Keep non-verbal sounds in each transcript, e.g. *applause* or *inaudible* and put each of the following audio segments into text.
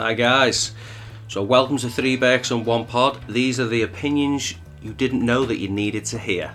Hi guys. So welcome to Three Berks and One Pod. These are the opinions you didn't know that you needed to hear.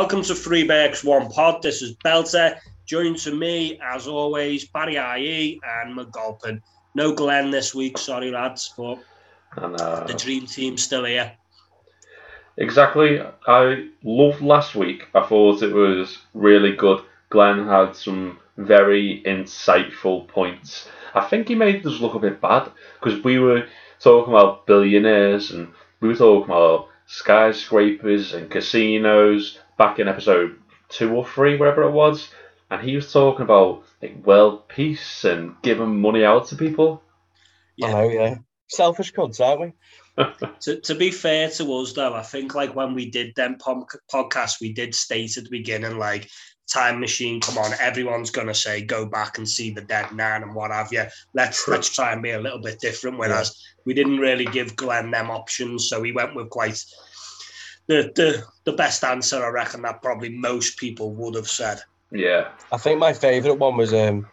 Welcome to Three One Pod. This is Belter. Joined to me, as always, Barry IE and McGulpin. No Glenn this week, sorry lads, but And uh, the dream team's still here. exactly, I loved last week. I thought it was really good. Glenn had some very insightful points. I think he made us look a bit bad because we were talking about billionaires and we were talking about skyscrapers and casinos back in episode two or three, wherever it was. And he was talking about like world peace and giving money out to people. Yeah. I know, yeah. Selfish cunts, aren't we? *laughs* To, to be fair to us, though, I think like when we did them pom- podcasts, we did state at the beginning, like, time machine, come on, everyone's gonna say go back and see the dead man and what have you. Let's let's try and be a little bit different. Whereas we didn't really give Glenn them options, so we went with quite the the the best answer I reckon that probably most people would have said. Yeah, I think my favourite one was um,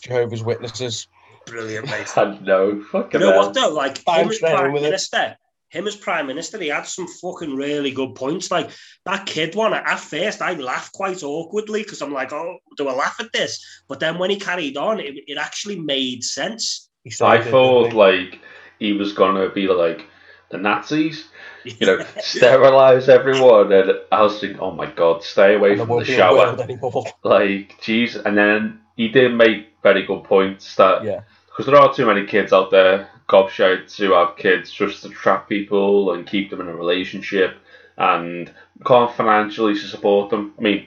Jehovah's Witnesses. Brilliant, mate. *laughs* I know. Fucking You know what though? Like I'm him as prime in with it. minister, him as prime minister, he had some fucking really good points. Like that kid one at first, I laughed quite awkwardly because I'm like, oh, do I laugh at this? But then when he carried on, it, it actually made sense. He I thought like he was gonna be like the Nazis, *laughs* you know, sterilize everyone, and I was thinking, oh my god, stay away And from the won't be a shower. *laughs* Like, jeez, and then he did make very good points that Yeah. because there are too many kids out there, gobshites who have kids just to trap people and keep them in a relationship and can't financially support them. I mean,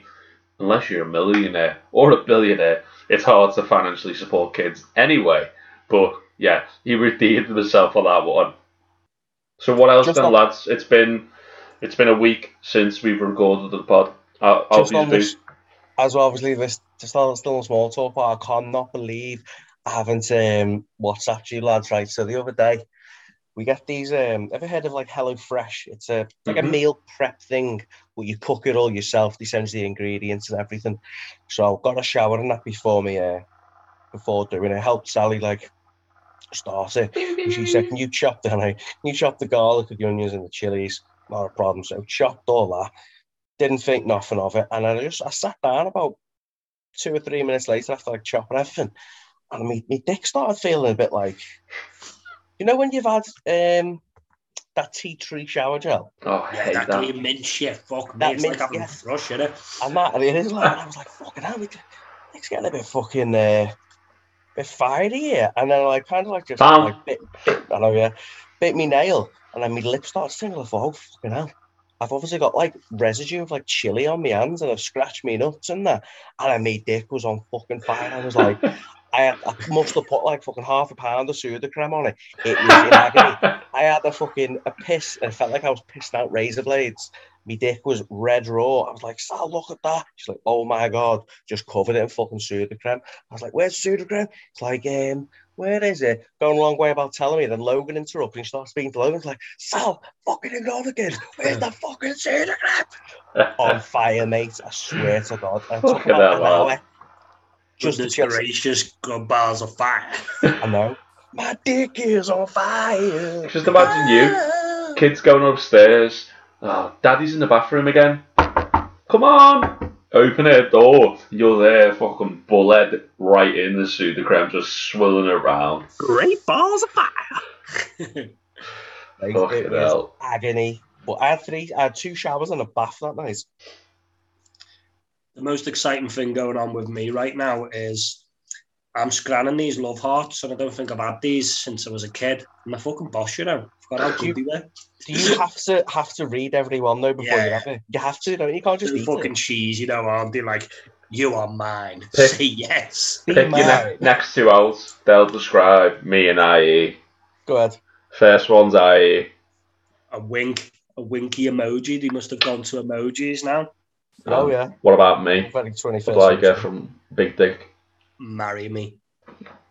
unless you're a millionaire or a billionaire, it's hard to financially support kids anyway. But yeah, he redeemed himself on that one. So what else Just then, on- lads? It's been it's been a week since we've recorded the pod. How Just on this, as well, obviously, this just still, still a small talk, but I cannot believe I haven't um, WhatsApped you lads, right? So the other day, we get these. Um, ever heard of like Hello Fresh? It's a like Mhm. a meal prep thing where you cook it all yourself. They send you the ingredients and everything. So I got a shower and that before me, uh, before doing it. Helped Sally like start it. And she said, "Can you chop the can you chop the garlic, the onions, and the chilies?" Not a problem. So chopped all that. Didn't think nothing of it, and I just I sat down about two or three minutes later after like chopping everything, and my, my dick started feeling a bit like, you know, when you've had um that tea tree shower gel, Oh, Yeah, that, that. that. mint shit, fuck me. That it's mint, like having yeah. a thrush, innit? and that and it is like and I was like, fucking hell, it- it's getting a bit fucking uh, bit fiery here, and then I like kind of like just Bam. like bit, bit, I know, yeah, bit me nail, and then my lip starts tingling. I thought, oh fucking hell. I've obviously got like residue of like chili on my hands and I've scratched me nuts and that. And then my dick was on fucking fire. I was like, *laughs* I, had, I must have put like fucking half a pound of Sudocrem on it. It was in agony. *laughs* I had a fucking a piss and it felt like I was pissing out razor blades. My dick was red raw. I was like, Sal, look at that. She's like, oh my God, just covered it in fucking Sudocrem. I was like, where's Sudocrem? It's like, um, where is it? Going a long way about telling me. Then Logan interrupts and he starts speaking to Logan. He's like, Sal, fucking ignore again. Where's the fucking Sudocrem? *laughs* On fire, mate. I swear to God. And it took Fucking about hell, an man. hour. Just to Goodness check. gracious, got bars of fire. I know. *laughs* My dick is on fire. Just imagine you, kids going upstairs. Oh, daddy's in the bathroom again. Come on! Open a door. You're there, fucking bullet right in the Sudocrem, just swirling around. Great balls of fire. Like, Fucking it was hell. agony. But I had three, I had two showers and a bath that night. the most exciting thing going on with me right now is I'm scranning these love hearts, and I don't think I've had these since I was a kid. I'm a fucking boss, you know. Forgot how good they were. Do you have to have to read every one though before you Yeah. have it? You have to, don't you? You can't just Just eat fucking it. cheese, you know, aren't they? Like, you are mine. Pick- Say yes. Pick your ne- next two out. They'll describe me and IE. Go ahead. First one's IE. A wink, a winky emoji. They must have gone to emojis now. Oh Um, yeah, What about me? very twenty What do I first. get from Big Dick? Marry me.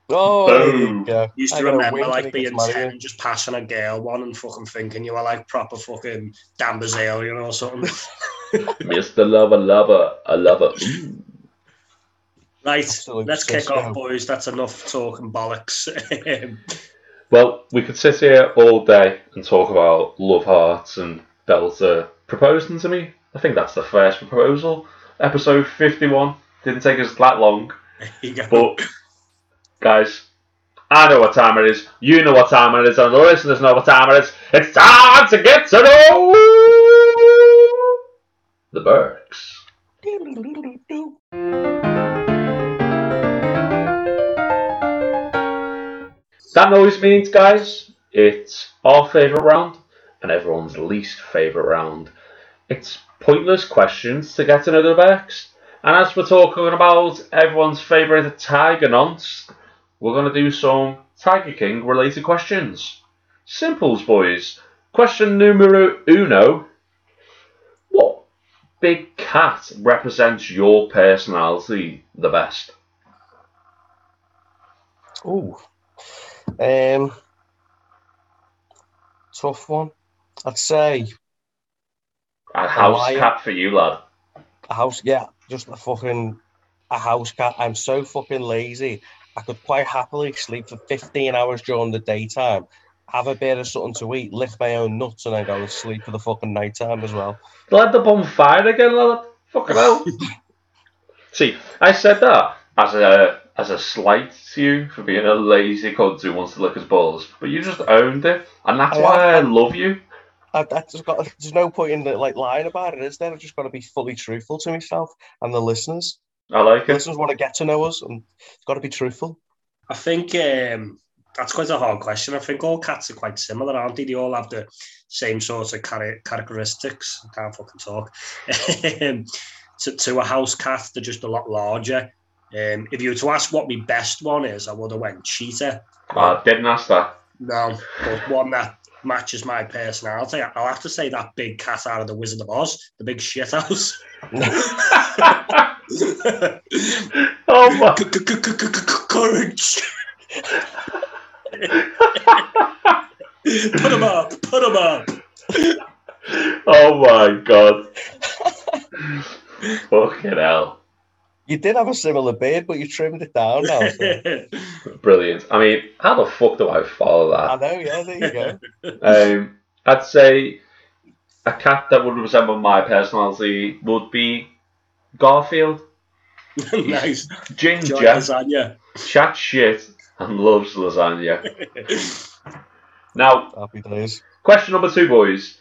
Oh, there Boom. go. Used to got remember like being 10 married. and just passing a girl one and fucking thinking you were like proper fucking Dan Bilzerian or something. *laughs* Mr. Lover, Lover, a lover. Ooh. right, Absolute let's kick off, boys. That's enough talking bollocks. *laughs* Well, we could sit here all day and talk about Love Hearts and Belter proposing to me. I think that's the first proposal. Episode 51. Didn't take us that long. *laughs* But, guys, I know what time it is. You know what time it is. And the listeners know what time it is. It's time to get to know the Burks. That noise means, guys, it's our favourite round and everyone's least favourite round. It's pointless questions to get to know the Burks. And as we're talking about everyone's favourite Tiger nonce, we're going to do some Tiger King related questions. Simples, boys. Question numero uno. What big cat represents your personality the best? Ooh. Um, tough one. I'd say A house lion. cat for you, lad. a house. Yeah, just a fucking a house cat. I'm so fucking lazy. I could quite happily sleep for 15 hours during the daytime, have a bit of something to eat, lick my own nuts, and then go to sleep for the fucking nighttime as well. Light the bonfire again, lad. Fucking *laughs* hell. See, I said that as a as a slight to you for being a lazy cunt who wants to lick his balls, but you just owned it, and that's oh, I why I love you. I, I just got. There's no point in like lying about it, is there? I've just got to be fully truthful to myself and the listeners. I like The it. listeners want to get to know us, and it's got to be truthful. I think um, that's quite a hard question. I think all cats are quite similar, aren't they? They all have the same sorts of char- characteristics. I can't fucking talk. *laughs* Um, to, to a house cat, they're just a lot larger. Um, if you were to ask what my best one is, I would have went cheetah. I didn't ask that. No, but one that matches my personality. I'll have to say that big cat out of the Wizard of Oz, the big shit house. *laughs* *laughs* oh my! Courage. *laughs* put him up. Put him up. Oh my god! Fucking hell! You did have a similar beard, but you trimmed it down now. so- *laughs* Brilliant. I mean, how the fuck do I follow that? I know, yeah, there you go. *laughs* Um, I'd say a cat that would resemble my personality would be Garfield. *laughs* nice. Ginger, Joy lasagna. chat shit, and loves lasagna. Now, Happy days. question number two, boys.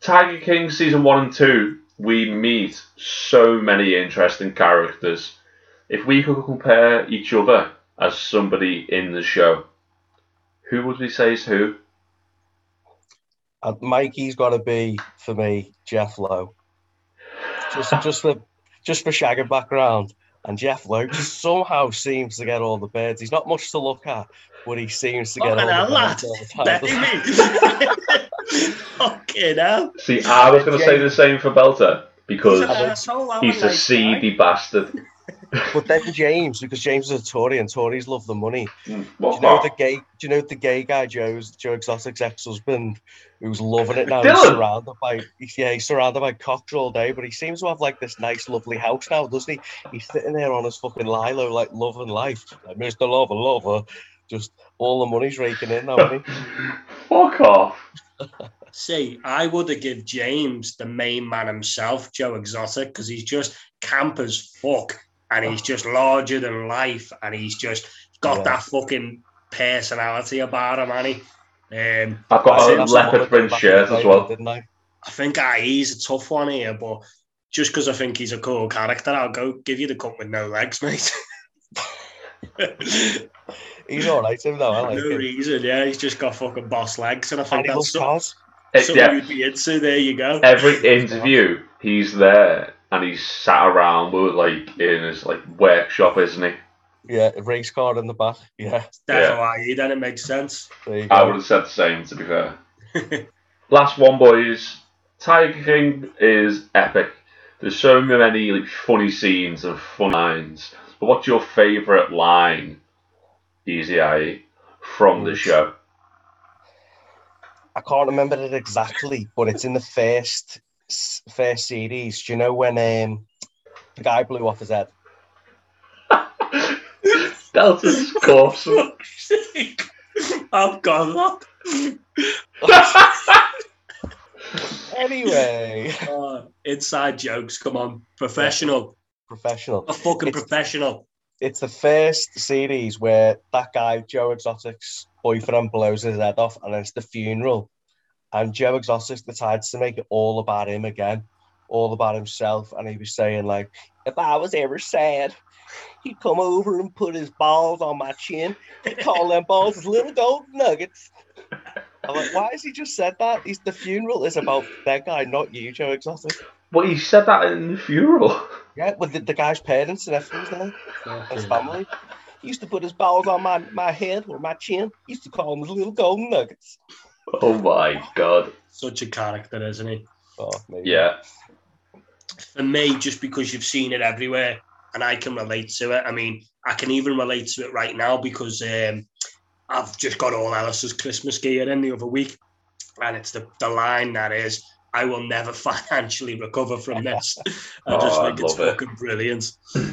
Tiger King season one and two, we meet so many interesting characters. If we could compare each other as somebody in the show, who would we say is who? And Mikey's got to be for me Jeff Lowe. Just, just for, just for shagging background. And Jeff Lowe just somehow seems to get all the birds. He's not much to look at, but he seems to get Fucking all hell, the lad. birds all the time. Baby. *laughs* *laughs* Fucking hell. See, I was going to say the same for Belter because He's an asshole, I'm he's a seedy bastard. But then James, because James is a Tory and Tories love the money. Mm, Do you know what? the gay? Do you know the gay guy Joe's Joe Exotic's ex-husband, who's loving it now? Dillon! He's surrounded by yeah, he's surrounded by cocks all day, but he seems to have like this nice, lovely house now, doesn't he? He's sitting there on his fucking lilo, like loving life, like Mr. Lover, lover. Just all the money's raking in now, isn't he? *laughs* Fuck off. *laughs* See, I would have give James the main man himself, Joe Exotic, because he's just camp as fuck and he's just larger than life and he's just got Yeah. that fucking personality about him, and he. Um, I've got a said that's leopard what print shirt as well. didn't I? I think ah, he's a tough one here, but just because I think he's a cool character, I'll go give you the cup with no legs, mate. *laughs* He's all right, him though. I like no him. reason, yeah. He's just got fucking boss legs, and I think he that's loves some- Uh, something yeah, you'd be into. There you go. every interview he's there and he's sat around with like in his like workshop, isn't he? Yeah, a race car in the back. Yeah, Definitely, then it makes sense. there you I would have said the same to be fair. *laughs* Last one, boys. Tiger King is epic. there's so many like funny scenes and fun lines. But what's your favourite line, Easy Eye, from the show? I can't remember it exactly, but it's in the first s- first series. Do you know when um, the guy blew off his head? *laughs* Delta's awesome. *laughs* I've gone got *laughs* Anyway, that. Oh, inside jokes. Come on, professional. professional. A fucking It's- professional. It's the first series where that guy Joe Exotic's boyfriend blows his head off, and it's the funeral. And Joe Exotic decides to make it all about him again, all about himself. And he was saying like, if I was ever sad, he'd come over and put his balls on my chin. He'd call them balls his little gold nuggets. I'm like, why has he just said that? He's the funeral is about that guy, not you, Joe Exotic. Well, he said that in the funeral. Yeah, with the, the guy's parents and everything, there, his family. He used to put his balls on my, my head or my chin. He used to call them his little gold nuggets. Oh my god. Such a character, isn't he? Oh, maybe. Yeah. For me, just because you've seen it everywhere and I can relate to it. I mean, I can even relate to it right now because um, I've just got all Alice's Christmas gear in the other week. And it's the, the line that is, I will never *laughs* financially recover from this. I just Oh, I think it's it. fucking brilliant.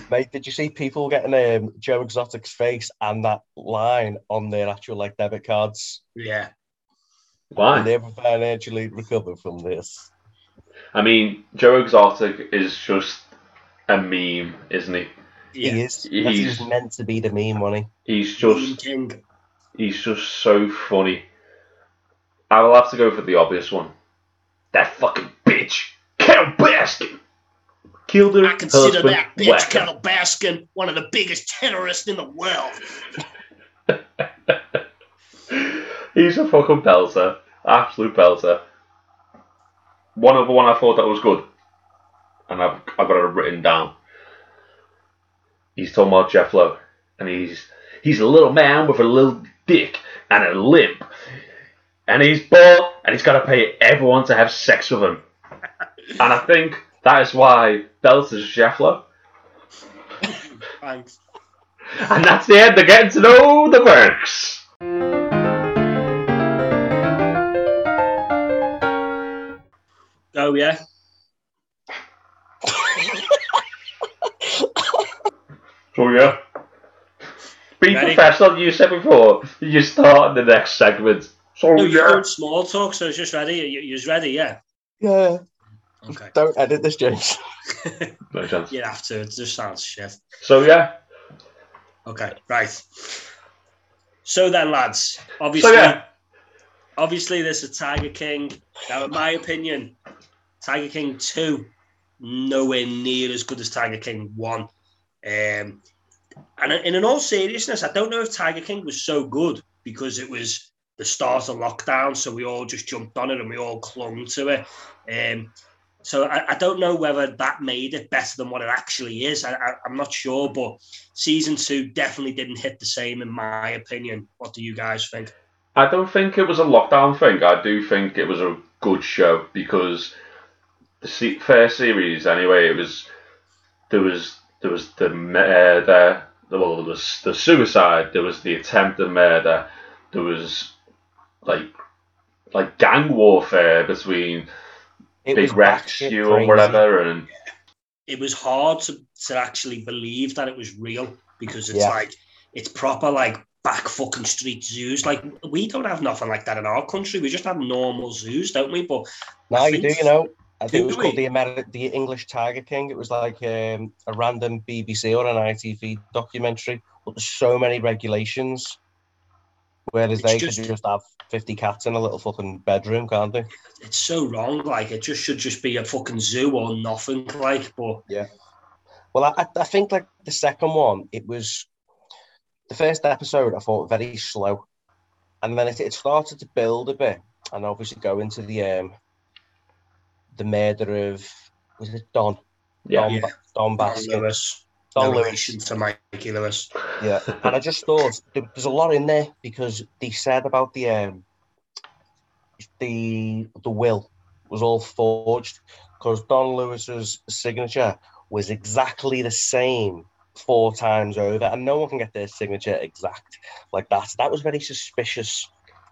Mate, did you see people getting um, Joe Exotic's face and that line on their actual like debit cards? Yeah. Why? Never financially recover from this. I mean, Joe Exotic is just a meme, isn't he? Yeah. He is. He's- That's- meant to be the meme, wasn't He's just he's just so funny. I will have to go for the obvious one. That fucking bitch, Carole Baskin, killed her I consider that bitch Whacker. Carole Baskin one of the biggest terrorists in the world. *laughs* He's a fucking belter, absolute belter. One other one I thought that was good, and I've I've got it written down. He's talking about Jeff Lowe, and he's he's a little man with a little dick and a limp, and he's bald, and he's got to pay everyone to have sex with him. and I think that is why Belter's Jeff Lowe. Thanks. And that's the end of getting to know the Burks. Oh yeah. So yeah. Be Ready? professional, you said before. You start the next segment. So No, you're yeah. doing small talk, so it's just ready. You, you're ready, yeah. Yeah. Okay. Don't edit this, James. *laughs* No chance. you have to. It just sounds shit. So yeah. Okay, right. So then, lads, obviously, So yeah. obviously, there's a Tiger King. Now, in my opinion, Tiger King two, nowhere near as good as Tiger King one. Um, and in, in all seriousness, I don't know if Tiger King was so good because it was the start of lockdown, so we all just jumped on it and we all clung to it. Um, so I, I don't know whether that made it better than what it actually is. I, I'm not sure, but season two definitely didn't hit the same, in my opinion. What do you guys think? I don't think it was a lockdown thing. I do think it was a good show because se- first series, anyway, it was there was there was the murder, well, there was the suicide, there was the attempt attempted murder, there was like like gang warfare between It Big was Rescue batshit or whatever, and It was hard to, to actually believe that it was real because it's Yeah. like it's proper like back fucking street zoos. Like we don't have nothing like that in our country. We just have normal zoos, don't we? But Now I you do, you know. I think it was called the Ameri- the English Tiger King. It was like um, a random BBC or an ITV documentary, but there's so many regulations. Whereas It's they just- could just have 50 cats in a little fucking bedroom, can't they? it's so wrong. Like it just should just be a fucking zoo or nothing. Like, but yeah. Well, I, I- I think like the second one, it was the first episode. I thought very slow, and then it, it started to build a bit, and obviously go into the um the murder of was it Don yeah, Don, Yeah. Ba- Don Don Baskin Lewis, Don no Lewis. relation to Mikey Lewis. Yeah, *laughs* and I just thought there's a lot in there because they said about the um the the will was all forged because Don Lewis's signature was exactly the same four times over, and no one can get their signature exact like that. That was very suspicious.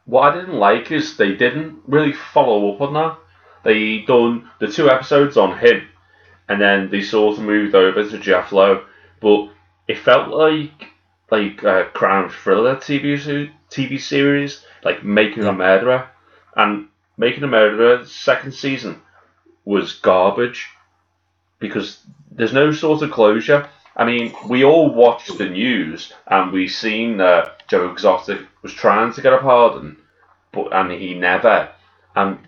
What I didn't like is they didn't really follow up on that. They done the two episodes on him, and then they sort of moved over to Jeff Lowe. But it felt like like a crime thriller TV TV series, like Making Yeah. a Murderer, and Making a Murderer second season was garbage because there's no sort of closure. I mean, we all watched the news and we seen that Joe Exotic was trying to get a pardon, but and he never. And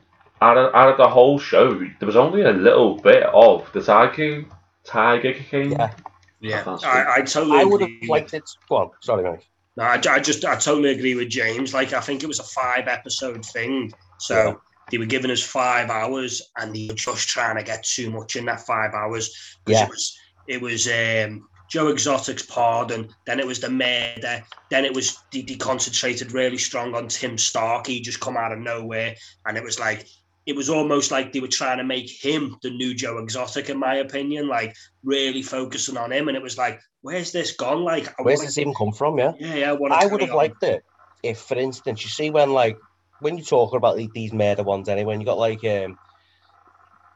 out of, out of the whole show, there was only a little bit of the Tiger Tiger King. Yeah. Yeah, That's I, I totally. I would have agree. liked it. Go on, sorry, mate. No, I, I just I totally agree with James. Like I think it was a five episode thing, so Yeah. they were giving us five hours, and they were just trying to get too much in that five hours. Yeah. it was it was um, Joe Exotic's pardon, then it was the murder, then it was they, they concentrated really strong on Tim Stark. He just come out of nowhere, and it was like it was almost like they were trying to make him the new Joe Exotic, in my opinion. Like really focusing on him, and it was like, where's this gone? Like, I Where's wanna- this even come from? Yeah. yeah, yeah. wanna I would have on. liked it if, for instance, you see when like when you're talking about the- these murder ones anyway, when you got like um,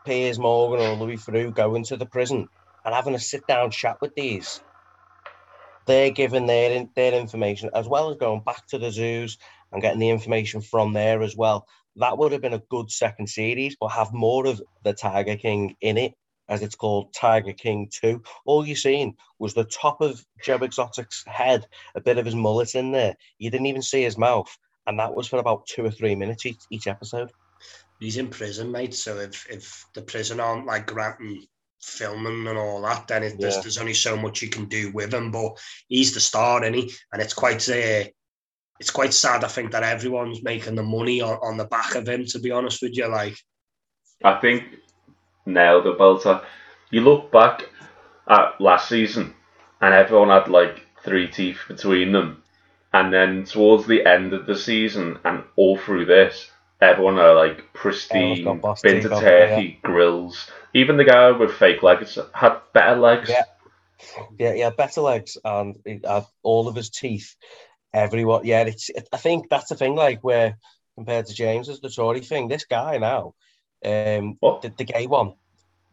Piers Morgan or Louis Theroux going to the prison and having a sit down chat with these, they're giving their their information as well as going back to the zoos and getting the information from there as well. That would have been a good second series, but have more of the Tiger King in it, as it's called Tiger King 2. All you seen was the top of Joe Exotic's head a bit of his mullet in there. You didn't even see his mouth, and that was for about two or three minutes each, each episode. he's in prison, mate. So if if the prison aren't like granting filming and all that, then it, there's, Yeah. there's only so much you can do with him. But he's the star, is he? And it's quite uh, it's quite sad. I think that everyone's making the money on, on the back of him. To be honest with you, like I think nailed the belter. You look back at last season, and everyone had like three teeth between them, and then towards the end of the season and all through this, everyone are like pristine, got been to on, yeah. turkey grills. Even the guy with fake legs had better legs. Yeah. Yeah, he had better legs and he had all of his teeth. Everyone, yeah, it's. It, I think that's the thing. Like where compared to James's the Tory thing, this guy now, um, What? the, the gay one,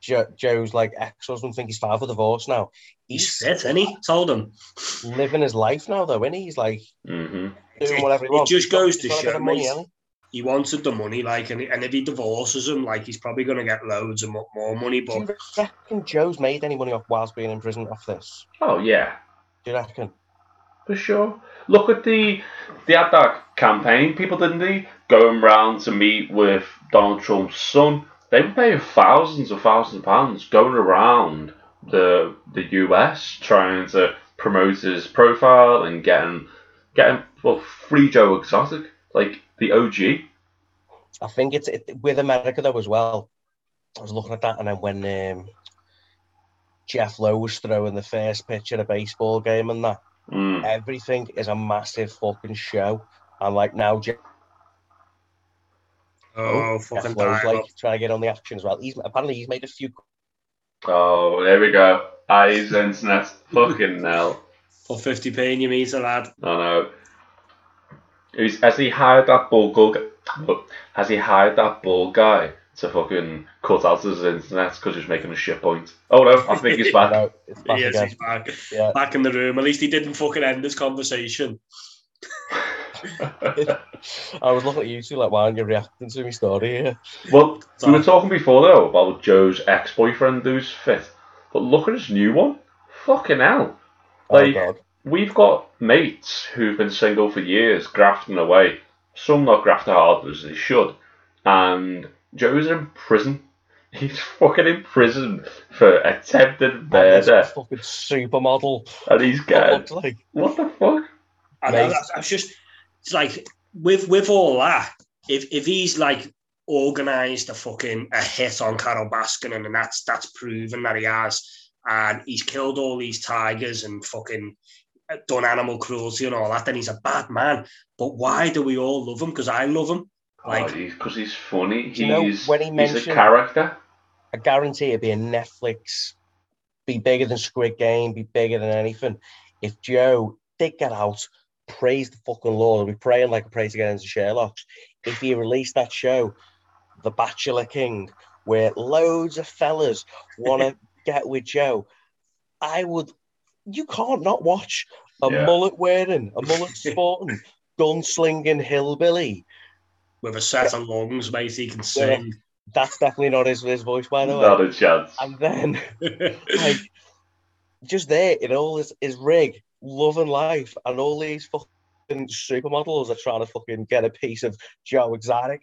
Joe, Joe's like ex-husband, think he's filed for divorce now. he's fit, isn't he? Told him. living his life now, though, and he's like hmm doing It- whatever he it wants. just He's got- goes he's to got a bit show, money, He wanted the money, like, and, and if he divorces him, like, he's probably going to get loads of mo- more money. he? Do But you reckon Joe's made any money off whilst being in prison off this? Oh yeah, Do you reckon? For sure. Look at the they had campaign. People didn't they going round to meet with Donald Trump's son. They were paying thousands and thousands of pounds going around the the US trying to promote his profile and getting getting well free Joe Exotic like the OG. I think it's it, with America though as well. I was looking at that, and then when um, Jeff Lowe was throwing the first pitch at a baseball game and that, Mm. everything is a massive fucking show. And like now, Jeff, oh, Jeff fucking Lowe's dial. like trying to get on the action as well. He's apparently he's made a few. Oh, there we go. Eyes internet. Fucking hell. for fifty p in your meter, lad. I know. Who's, has he hired that bald guy? Has he hired that bald guy to fucking cut out his internet because he's making a shit point? Oh no, I think he's back. *laughs* know, it's back yes, again. he's back. Yeah. Back in the room. At least he didn't fucking end this conversation. *laughs* I was looking at you two like, why aren't you reacting to my story here? well, we were talking before though about Joe's ex-boyfriend who's fit, but look at his new one. Fucking hell. Oh Like- god, We've got mates who've been single for years, grafting away. Some not grafting hard as they should. And Joe's in prison. *laughs* He's fucking in prison for attempted And this murder. fucking supermodel. And he's What getting. looked like What the fuck? I know Mate. that's, that's just it's like with with all that, if if he's like organised a fucking a hit on Carole Baskin and that's that's proven that he has, and he's killed all these tigers and fucking uh, done animal cruelty and all that, then he's a bad man. But why do we all love him? Because I love him. Like Because he's, 'cause he's funny. Do you know he's, when he he's a character. I guarantee it'd be a Netflix, be bigger than Squid Game, be bigger than anything. If Joe did get out, praise the fucking Lord, we praying like a to get into Sherlock's. If he released that show, The Bachelor King, where loads of fellas want to *laughs* get with Joe, I would. You can't not watch a Yeah. mullet wearing, a mullet *laughs* sporting, gunslinging hillbilly. With a set of lungs, mate, he can sing. That's definitely not his, his voice, by the way. Not a chance. And then, *laughs* like, just there in all his, his rig, love and life, and all these fucking supermodels are trying to fucking get a piece of Joe Exotic.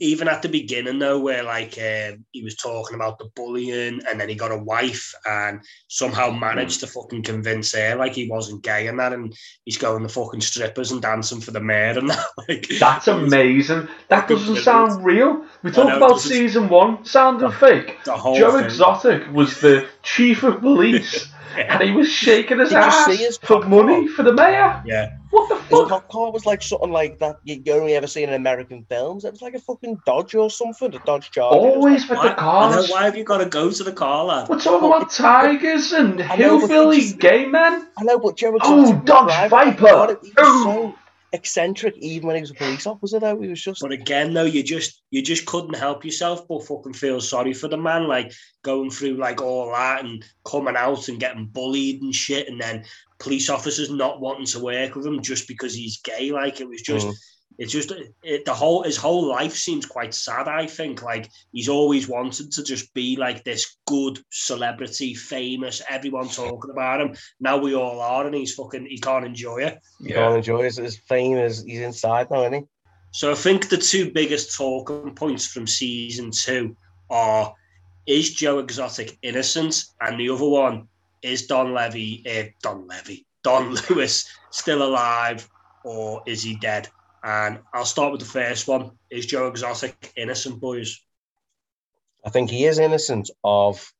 Even at the beginning, though, where like um, he was talking about the bullying, and then he got a wife, and somehow managed to fucking convince her like he wasn't gay and that, and he's going to fucking strippers and dancing for the mayor and that. *laughs* Like, That's amazing. That doesn't sound real. We talked know, about season one sounding fake. the whole Joe thing. Exotic was the chief of police, *laughs* and he was shaking his Did ass his for money for the mayor. Yeah, What the His cop car was like something like that you you only ever see in American films. It was like a fucking Dodge or something, a Dodge Charger. Always with why, the I know, cars. why have you got to go to the car, lad? We're talking about tigers and hillbilly gay men. I know, but Joe Oh. Dodge? Viper. Oh. so eccentric, even when he was a police officer. Though he was just But again, though, you just you just couldn't help yourself but fucking feel sorry for the man, like going through like all that and coming out and getting bullied and shit, and then police officers not wanting to work with him just because he's gay. Like it was just, Mm. It's just it, the whole his whole life seems quite sad. I think like he's always wanted to just be like this good celebrity, famous, everyone talking about him. Now we all are, and he's fucking he can't enjoy it. you can't enjoy his, his fame. Is he's inside now, isn't he? So I think the two biggest talking points from season two are is Joe Exotic innocent, and the other one is Don Levy, uh, Don Levy, Don *laughs* Lewis still alive, or is he dead? And I'll start with the first one: Is Joe Exotic innocent, boys? I think he is innocent of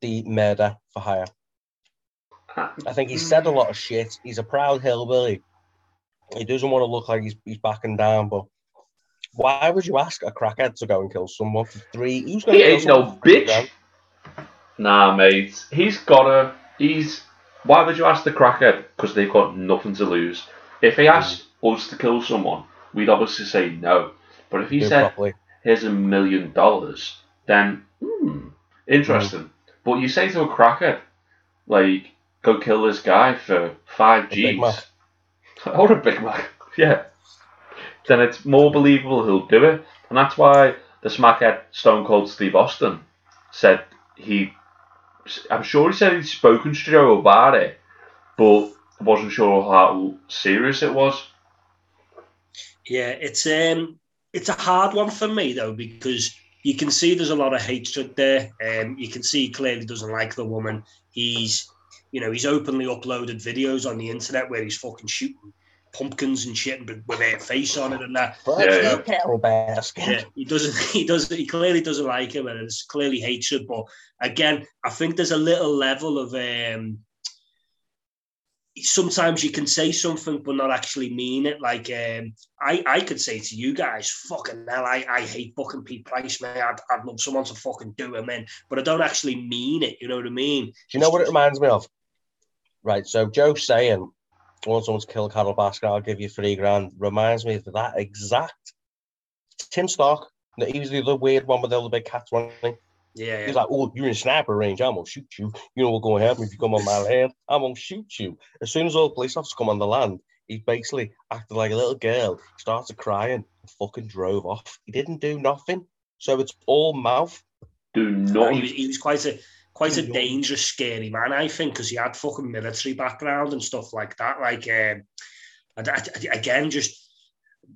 the murder for hire. I think he's said a lot of shit. He's a proud hillbilly. He doesn't want to look like he's, he's backing down, but why would you ask a crackhead to go and kill someone for three? Who's going He to kill ain't no someone for three bitch. grand? Nah, mate. He's gotta. He's. Why would you ask the crackhead? Because they've got nothing to lose. If he asked us to kill someone, we'd obviously say no. But if he Do said, properly. here's a million dollars, then, hmm, interesting. But you say to a crackhead, like, go kill this guy for five G's. *laughs* Or a Big Mac, *laughs* yeah. Then it's more believable he'll do it. And that's why the smackhead Stone Cold Steve Austin said he. I'm sure he said he'd spoken to Joe about it, but wasn't sure how serious it was. Yeah, it's um, it's a hard one for me though because you can see there's a lot of hatred there. Um, you can see he clearly doesn't like the woman. He's, you know, he's openly uploaded videos on the internet where he's fucking shooting pumpkins and shit with with their face on it and that. But Yeah, it's yeah. a kettle basket. Yeah, he doesn't. *laughs* He doesn't. He clearly doesn't like him, and it's clearly hatred. But again, I think there's a little level of um. Sometimes you can say something but not actually mean it. Like um, I, I could say to you guys, "Fucking hell, I, I hate fucking Pete Price, man. I'd, I'd love someone to fucking do him in," but I don't actually mean it. You know what I mean? Do you know what it reminds me of? Right, so Joe saying, "I want someone to kill Carole Baskin, I'll give you three grand," reminds me of that exact Tim Stark. He was the other weird one with all the big cats running. Yeah, He's yeah. like, "Oh, you're in sniper range. I'm gonna shoot you. You know what's going to happen if you come on my *laughs* land. I'm gonna shoot you." As soon as all the police officers come on the land, he basically acted like a little girl, started crying, and fucking drove off. He didn't do nothing. So it's all mouth. Do not. he was he was quite a quite a Yeah. dangerous, scary man, I think, because he had fucking military background and stuff like that. Like, um, and I- I- again, just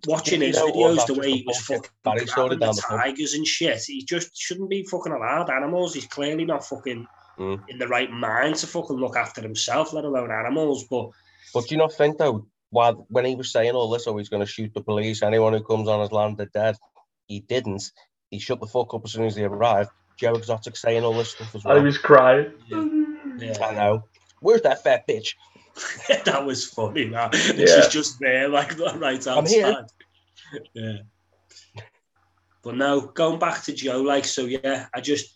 watching You his know videos, the way he was bullshit fucking that grabbing down the the tigers and shit, he just shouldn't be fucking allowed animals. He's clearly not fucking Mm. in the right mind to fucking look after himself, let alone animals. But But do you not think though, while when he was saying all this, oh, he's going to shoot the police, anyone who comes on his land, they're dead. He didn't. He shut the fuck up as soon as he arrived. Joe Exotic saying all this stuff as well. I well. was crying. I yeah, know. Where's that fat bitch? *laughs* that was funny. Man. Yeah. She's just there, like *laughs* right outside. I'm here. Yeah. But no, going back to Joe, like so, yeah, I just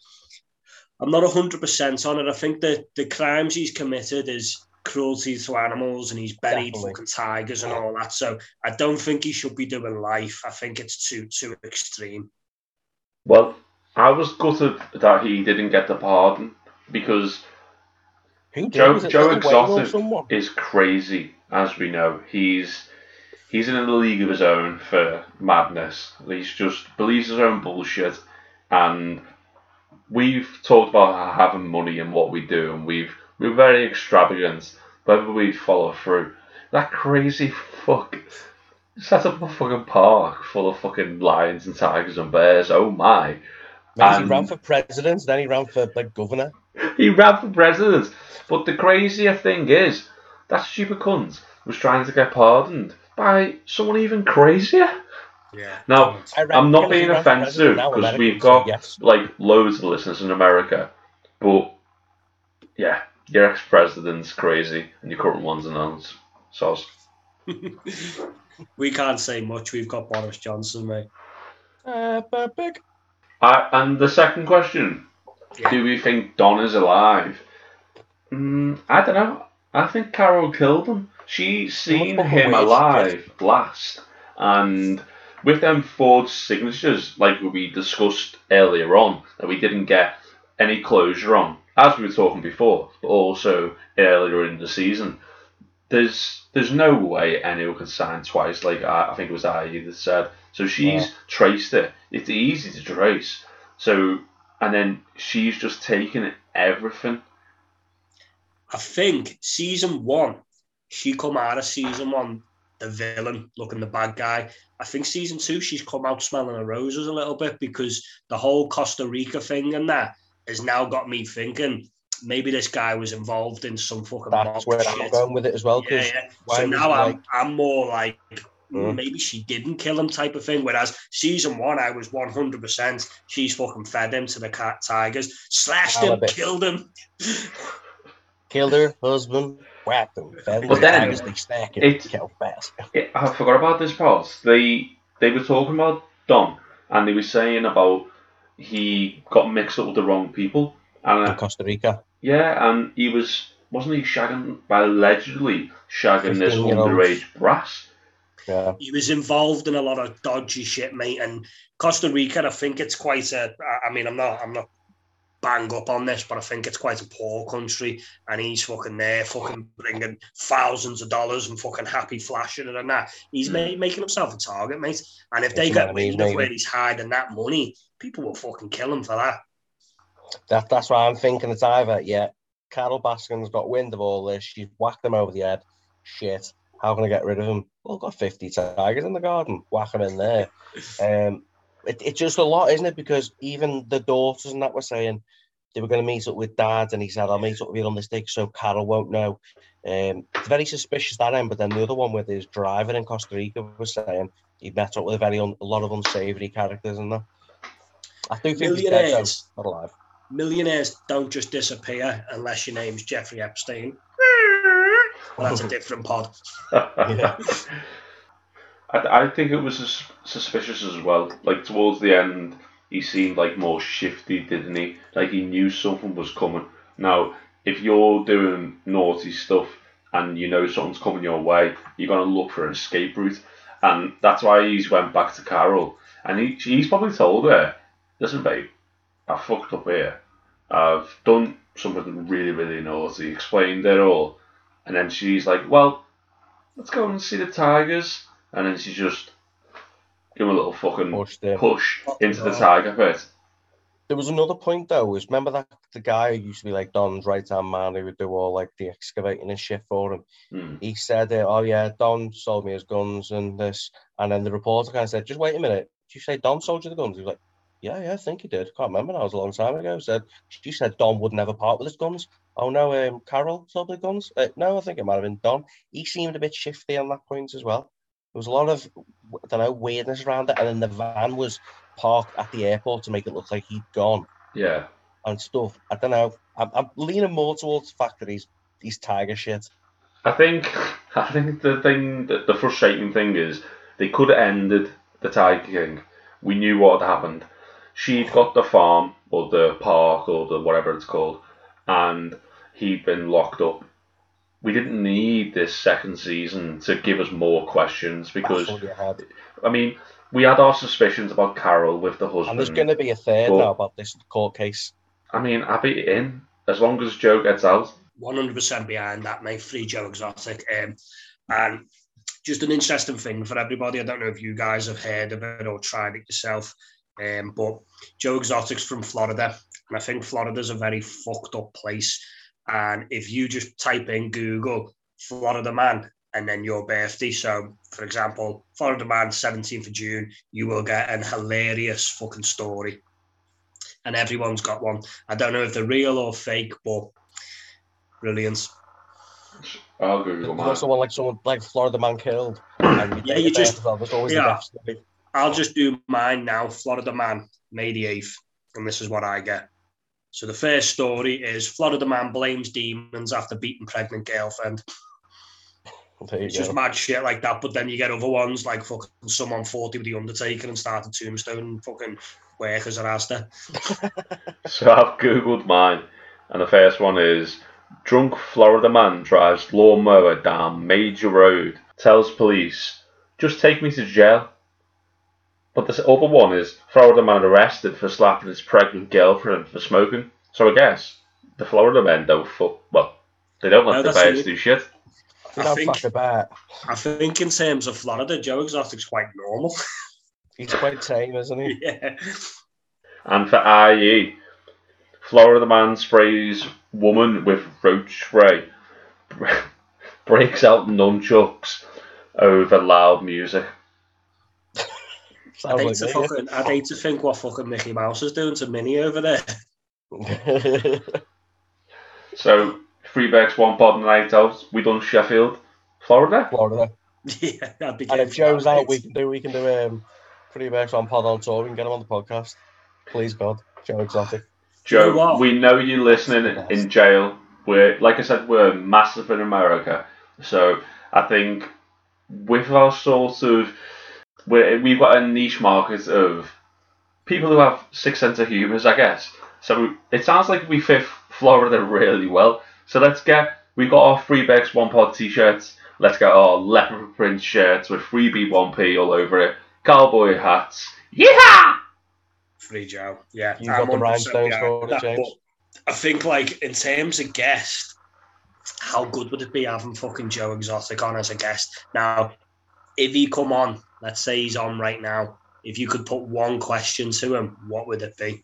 I'm not hundred percent on it. I think that the crimes he's committed is cruelty to animals and he's buried Definitely. fucking tigers and all that. So I don't think he should be doing life. I think it's too too extreme. Well, I was gutted that he didn't get the pardon because Who did? Joe, Joe Lil Wayne or Exotic is crazy, as we know. He's he's in a league of his own for madness. He's just believes his own bullshit, and we've talked about having money and what we do, and we've we're very extravagant. Whether we follow through, that crazy fuck set up a fucking park full of fucking lions and tigers and bears. Oh my! Maybe he ran for president, then he ran for like governor. *laughs* He ran for president. But the crazier thing is, that stupid cunt was trying to get pardoned by someone even crazier. Yeah. Now, I I'm not reckon if he being offensive because we've got yes. like loads of listeners in America, but yeah, your ex-president's crazy and your current one's an ounce. So we can't say much. We've got Boris Johnson, mate. Uh, but big. I, and the second question: Yeah. Do we think Don is alive? Mm, I don't know. I think Carol killed him. She seen him weird alive last, and with them forged signatures, like we discussed earlier on, that we didn't get any closure on, as we were talking before, but also earlier in the season. There's there's no way anyone could sign twice. Like I, I think it was I that said. So she's Yeah. traced it. It's easy to trace. So and then she's just taken everything. I think season one, she come out of season one the villain, looking the bad guy. I think season two, she's come out smelling the roses a little bit because the whole Costa Rica thing and that has now got me thinking maybe this guy was involved in some fucking That's where shit. I'm going with it as well. Yeah, Because yeah. So now I'm like- I'm more like Mm. maybe she didn't kill him type of thing. Whereas season one, I was 100 percent she's fucking fed him to the cat tigers, slashed him, killed him. killed her husband, whacked him, fed him But then, tigers, they stack it, it's- kill fast. Yeah, I forgot about this part. They they were talking about Don, and they were saying about he got mixed up with the wrong people, and In uh, Costa Rica. yeah, and he was wasn't he shagging, well, allegedly shagging this underage brass. Yeah. he was involved in a lot of dodgy shit, mate. And Costa Rica, I think it's quite a. I mean, I'm not, I'm not bang up on this, but I think it's quite a poor country, and he's fucking there, fucking bringing thousands of dollars and fucking happy flashing it and that. He's Mm. ma- making himself a target, mate. And if It's they get wind of where he's hiding that money, people will fucking kill him for that. That, that's why I'm thinking it's either, yeah, Carole Baskin's got wind of all this, she's whacked him over the head. Shit, how can I get rid of him? Well, I've got 50 tigers in the garden, whack him in there. *laughs* Um, it, it's just a lot, isn't it? Because even the daughters and that were saying they were going to meet up with dad, and he said, I'll meet up with you on this day so Carol won't know. Um, it's very suspicious that end, but then the other one with his driver in Costa Rica was saying he met up with a very un, a lot of unsavory characters and that. I do think dead, Millionaires, not alive. millionaires don't just disappear unless your name's Jeffrey Epstein. Well, that's a oh. different pod. Yeah. *laughs* I, I think it was sus- suspicious as well. Like towards the end, he seemed like more shifty, didn't he? Like he knew something was coming. Now, if you're doing naughty stuff and you know something's coming your way, you're gonna look for an escape route, and that's why he's went back to Carol, and he he's probably told her, "Listen, babe, I fucked up here. I've done something really, really naughty." Explained it all, and then she's like, "Well, let's go and see the tigers." And then she just give him a little fucking Pushed him. push into the tiger pit. There was another point though. Was remember that the guy who used to be like Don's right hand man who would do all like the excavating and shit for him. Hmm. He said, "Oh yeah, Don sold me his guns and this." And then the reporter kind of said, "Just wait a minute. Did you say Don sold you the guns?" He was like, "Yeah, yeah, I think he did. Can't remember. That was a long time ago." Said, "You said Don would never part with his guns." Oh no, um, Carol sold the guns. Uh, no, I think it might have been Don. He seemed a bit shifty on that point as well. There was a lot of I don't know weirdness around it, and then the van was parked at the airport to make it look like he'd gone Yeah. and stuff. I don't know. I'm, I'm leaning more towards the fact that he's he's tiger shit. I think I think the thing that the frustrating thing is they could have ended the Tiger King We knew what had happened. She'd got the farm or the park or the whatever it's called, and he'd been locked up. We didn't need this second season to give us more questions because Baffled your head. I mean we had our suspicions about Carol with the husband. And there's going to be a third But- now about this court case. I mean, I'd be in as long as Joe gets out. 100% behind that, mate. Free Joe Exotic. Um, and just an interesting thing for everybody. I don't know if you guys have heard of it or tried it yourself, um, but Joe Exotic's from Florida. And I think Florida's a very fucked up place. And if you just type in Google Florida man and then your birthday, so for example, Florida man, 17th of June, you will get an hilarious fucking story. And everyone's got one. I don't know if they're real or fake, but brilliant. I'll Google There's mine. also one like someone like Florida man killed. *clears throat* And Yeah, you just- There's always yeah. the death story. I'll just do mine now. Florida man, May the 8th. And this is what I get. So the first story is Florida man blames demons after beating pregnant girlfriend. It's just mad shit like that. But then you get other ones like fucking someone 40 with the Undertaker and started Tombstone and fucking workers are asked her. *laughs* So I've googled mine, and the first one is drunk Florida man drives lawnmower down major road, tells police, "Just take me to jail." But this other one is Florida man arrested for slapping his pregnant girlfriend for smoking. So I guess the Florida men don't fuck. Well, they don't let No, the that's birds it. do shit. You I don't think, fuck about. I think in terms of Florida, Joe Exotic's quite normal. *laughs* He's quite tame, isn't he? *laughs* yeah. And for IE, Florida man sprays woman with roach spray, *laughs* breaks out nunchucks over loud music. I'd hate, Sounds to like fucking, I'd hate to think what fucking Mickey Mouse is doing to Minnie over there. *laughs* So, three bags, one pod night out. We done Sheffield, Florida. Florida. *laughs* yeah, I'd be And if Joe's out, we can do we can do um pretty much on pod on tour. We can get him on the podcast. Please God, Joe Exotic. You know Joe, we know you're listening in jail. We're like I said, we're massive in America. So I think with our sort of we're, we've got a niche market of people who have six sense of humours, I guess. So it sounds like we fit Florida really well. So let's get we've got our free Bex one pod t-shirts. Let's get our leopard print shirts with free B1P all over it. Cowboy hats. Yeah. Free Joe. Yeah. You got the 100% rhinestones for it, that, James. I think, like, in terms of guest, how good would it be having fucking Joe Exotic on as a guest? Now, if he come on, let's say he's on right now, if you could put one question to him, what would it be?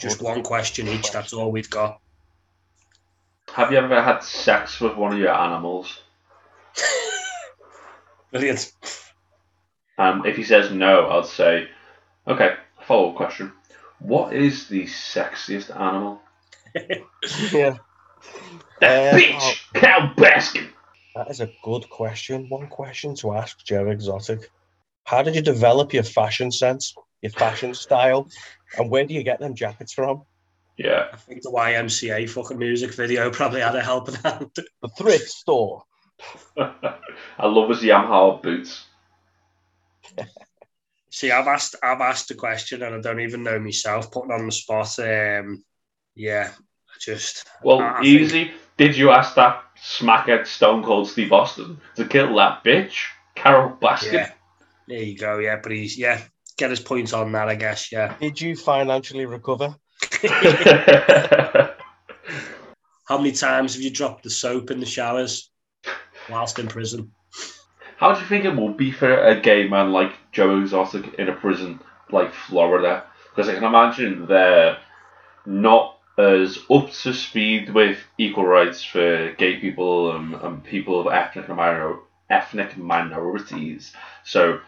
Just one question each. That's all we've got. Have you ever had sex with one of your animals? *laughs* Brilliant. And if he says no, I'd say, okay, follow up question. What is the sexiest animal? *laughs* Yeah, That Uh, bitch! Cow Baskin! That is a good question. One question to ask Joe Exotic. How did you develop your fashion sense, your fashion *laughs* style, and where do you get them jackets from? Yeah. I think the YMCA fucking music video probably had a helping hand. The thrift store. *laughs* I love his Yamaha boots. *laughs* See, I've asked, I've asked a question, and I don't even know myself. Putting on the spot. Um, yeah, I just Well, I- I think- easy. Did you ask that smackhead Stone Cold Steve Austin to kill that bitch? Carole Baskin? Yeah, there you go. Yeah, but he's yeah, get his point on that, I guess. Yeah. Did you financially recover? *laughs* How many times have you dropped the soap in the showers whilst in prison? How do you think it would be for a gay man like Joe Exotic in a prison like Florida? Because I can imagine they're not as up to speed with equal rights for gay people and, and people of ethnic minor, ethnic minorities. So, do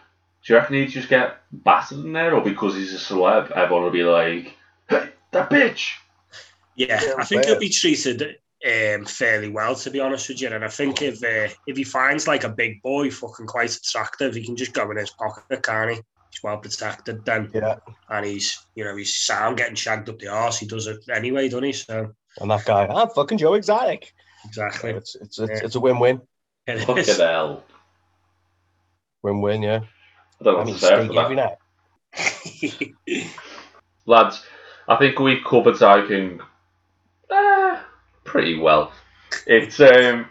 you reckon he'd just get battered in there, or because he's a celeb, everyone will be like, "Hey, that bitch"? Yeah, Yeah, I think he'll be treated um, fairly well, to be honest with you. And I think if uh, if he finds like a big boy, fucking quite attractive, he can just go in his pocket, can't he? He's well protected then, Yeah. and he's you know he's sound getting shagged up the arse. He does it anyway, doesn't he? So And that guy, I'm fucking Joe Exotic. exactly, It's it's it's, Yeah. it's a win-win. It Fucking is. hell. Win-win, yeah. I don't know I what mean, to say after that. every night. *laughs* Lads, I think we covered King uh, pretty well. It's um,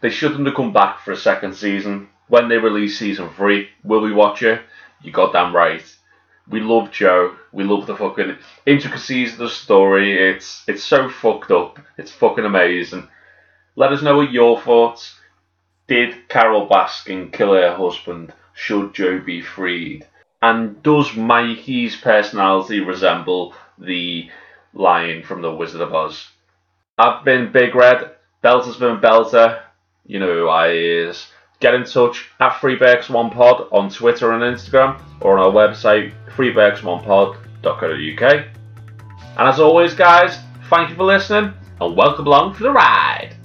they shouldn't have come back for a second season. When they release season three, will we watch it? You goddamn right. We love Joe. We love the fucking intricacies of the story. It's it's so fucked up. It's fucking amazing. Let us know what your thoughts. Did Carole Baskin kill her husband? Should Joe be freed? And does Mikey's personality resemble the lion from The Wizard of Oz? I've been Big Red. Belter's been Belter. You know who I is. Get in touch at FreeBX1Pod on Twitter and Instagram or on our website freeBX1Pod.co.uk. And as always, guys, thank you for listening and welcome along for the ride.